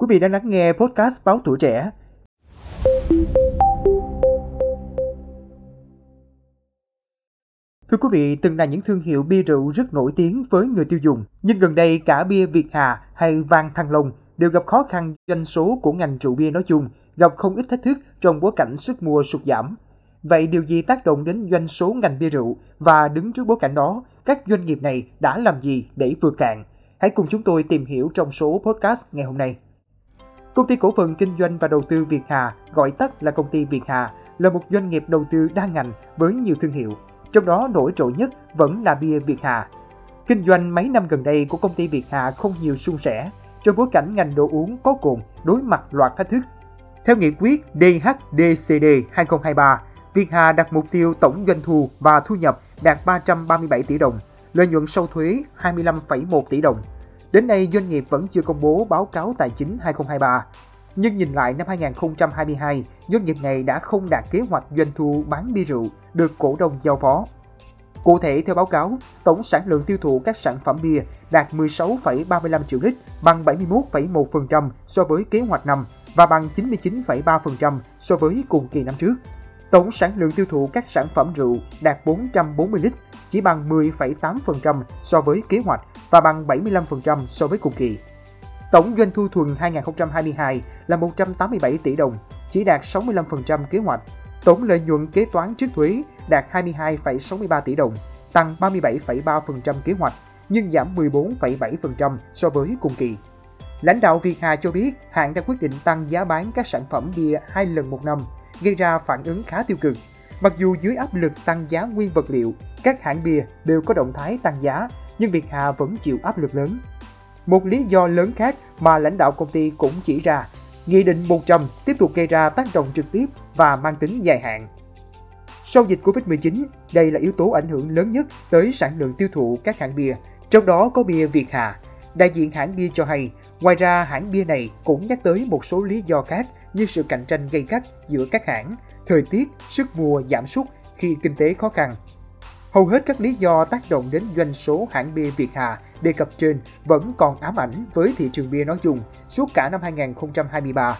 Quý vị đang lắng nghe podcast Báo Tuổi Trẻ. Thưa quý vị, từng là những thương hiệu bia rượu rất nổi tiếng với người tiêu dùng, nhưng gần đây cả bia Việt Hà hay Vang Thăng Long đều gặp khó khăn doanh số của ngành rượu bia nói chung, gặp không ít thách thức trong bối cảnh sức mua sụt giảm. Vậy điều gì tác động đến doanh số ngành bia rượu và đứng trước bối cảnh đó, các doanh nghiệp này đã làm gì để vượt cạn? Hãy cùng chúng tôi tìm hiểu trong số podcast ngày hôm nay. Công ty cổ phần kinh doanh và đầu tư Việt Hà, gọi tắt là công ty Việt Hà, là một doanh nghiệp đầu tư đa ngành với nhiều thương hiệu. Trong đó nổi trội nhất vẫn là bia Việt Hà. Kinh doanh mấy năm gần đây của công ty Việt Hà không nhiều suôn sẻ, trong bối cảnh ngành đồ uống có cồn đối mặt loạt thách thức. Theo nghị quyết DHDCD 2023, Việt Hà đặt mục tiêu tổng doanh thu và thu nhập đạt 337 tỷ đồng, lợi nhuận sau thuế 25,1 tỷ đồng. Đến nay, doanh nghiệp vẫn chưa công bố báo cáo tài chính 2023. Nhưng nhìn lại năm 2022, doanh nghiệp này đã không đạt kế hoạch doanh thu bán bia rượu được cổ đông giao phó. Cụ thể, theo báo cáo, tổng sản lượng tiêu thụ các sản phẩm bia đạt 16,35 triệu lít, bằng 71,1% so với kế hoạch năm và bằng 99,3% so với cùng kỳ năm trước. Tổng sản lượng tiêu thụ các sản phẩm rượu đạt 440 lít, chỉ bằng 10,8% so với kế hoạch và bằng 75% so với cùng kỳ. Tổng doanh thu thuần 2022 là 187 tỷ đồng, chỉ đạt 65% kế hoạch. Tổng lợi nhuận kế toán trước thuế đạt 22,63 tỷ đồng, tăng 37,3% kế hoạch, nhưng giảm 14,7% so với cùng kỳ. Lãnh đạo Việt Hà cho biết hãng đã quyết định tăng giá bán các sản phẩm bia hai lần một năm, gây ra phản ứng khá tiêu cực. Mặc dù dưới áp lực tăng giá nguyên vật liệu, các hãng bia đều có động thái tăng giá, nhưng Việt Hà vẫn chịu áp lực lớn. Một lý do lớn khác mà lãnh đạo công ty cũng chỉ ra, Nghị định 100 tiếp tục gây ra tác động trực tiếp và mang tính dài hạn. Sau dịch Covid-19, đây là yếu tố ảnh hưởng lớn nhất tới sản lượng tiêu thụ các hãng bia, trong đó có bia Việt Hà. Đại diện hãng bia cho hay, ngoài ra hãng bia này cũng nhắc tới một số lý do khác như sự cạnh tranh gây gắt giữa các hãng, thời tiết, sức mua giảm sút khi kinh tế khó khăn. Hầu hết các lý do tác động đến doanh số hãng bia Việt Hà đề cập trên vẫn còn ám ảnh với thị trường bia nói chung suốt cả năm 2023.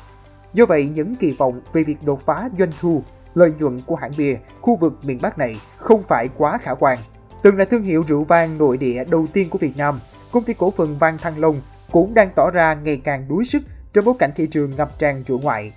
Do vậy, những kỳ vọng về việc đột phá doanh thu, lợi nhuận của hãng bia khu vực miền Bắc này không phải quá khả quan. Từng là thương hiệu rượu vang nội địa đầu tiên của Việt Nam, công ty cổ phần Vang Thăng Long cũng đang tỏ ra ngày càng đuối sức trong bối cảnh thị trường ngập tràn rượu ngoại.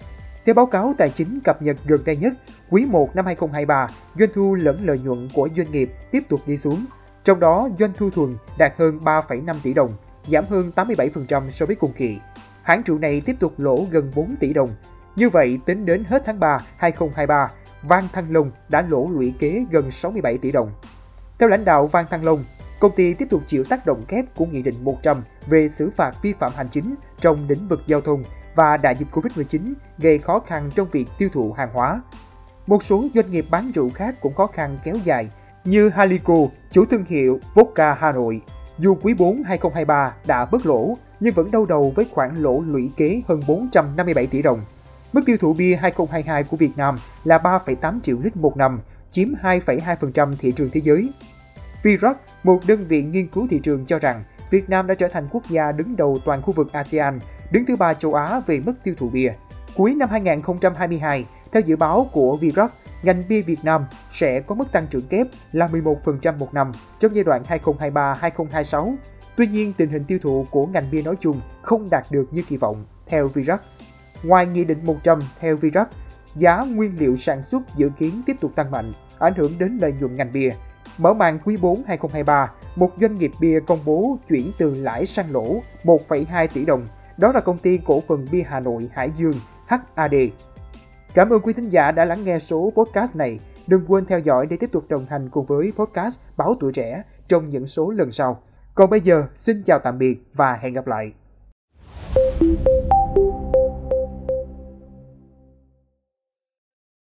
Theo báo cáo tài chính cập nhật gần đây nhất, quý 1 năm 2023, doanh thu lẫn lợi nhuận của doanh nghiệp tiếp tục đi xuống. Trong đó, doanh thu thuần đạt hơn 3,5 tỷ đồng, giảm hơn 87% so với cùng kỳ. Hãng trụ này tiếp tục lỗ gần 4 tỷ đồng. Như vậy, tính đến hết tháng 3 2023, Vang Thăng Long đã lỗ lũy kế gần 67 tỷ đồng. Theo lãnh đạo Vang Thăng Long, công ty tiếp tục chịu tác động kép của Nghị định 100 về xử phạt vi phạm hành chính trong lĩnh vực giao thông và đại dịch Covid-19 gây khó khăn trong việc tiêu thụ hàng hóa. Một số doanh nghiệp bán rượu khác cũng khó khăn kéo dài, như Halico, chủ thương hiệu Vodka Hà Nội. Dù quý 4 2023 đã bớt lỗ, nhưng vẫn đau đầu với khoản lỗ lũy kế hơn 457 tỷ đồng. Mức tiêu thụ bia 2022 của Việt Nam là 3,8 triệu lít một năm, chiếm 2,2% thị trường thế giới. Virac, một đơn vị nghiên cứu thị trường cho rằng Việt Nam đã trở thành quốc gia đứng đầu toàn khu vực ASEAN, đứng thứ ba châu Á về mức tiêu thụ bia. Cuối năm 2022, theo dự báo của Virac, ngành bia Việt Nam sẽ có mức tăng trưởng kép là 11% một năm trong giai đoạn 2023-2026. Tuy nhiên, tình hình tiêu thụ của ngành bia nói chung không đạt được như kỳ vọng, theo Virac. Ngoài Nghị định 100 theo Virac, giá nguyên liệu sản xuất dự kiến tiếp tục tăng mạnh, ảnh hưởng đến lợi nhuận ngành bia. Mở màn quý 4 2023, một doanh nghiệp bia công bố chuyển từ lãi sang lỗ 1,2 tỷ đồng. Đó là công ty cổ phần bia Hà Nội Hải Dương HAD. Cảm ơn quý thính giả đã lắng nghe số podcast này. Đừng quên theo dõi để tiếp tục đồng hành cùng với podcast Báo Tuổi Trẻ trong những số lần sau. Còn bây giờ, xin chào tạm biệt và hẹn gặp lại.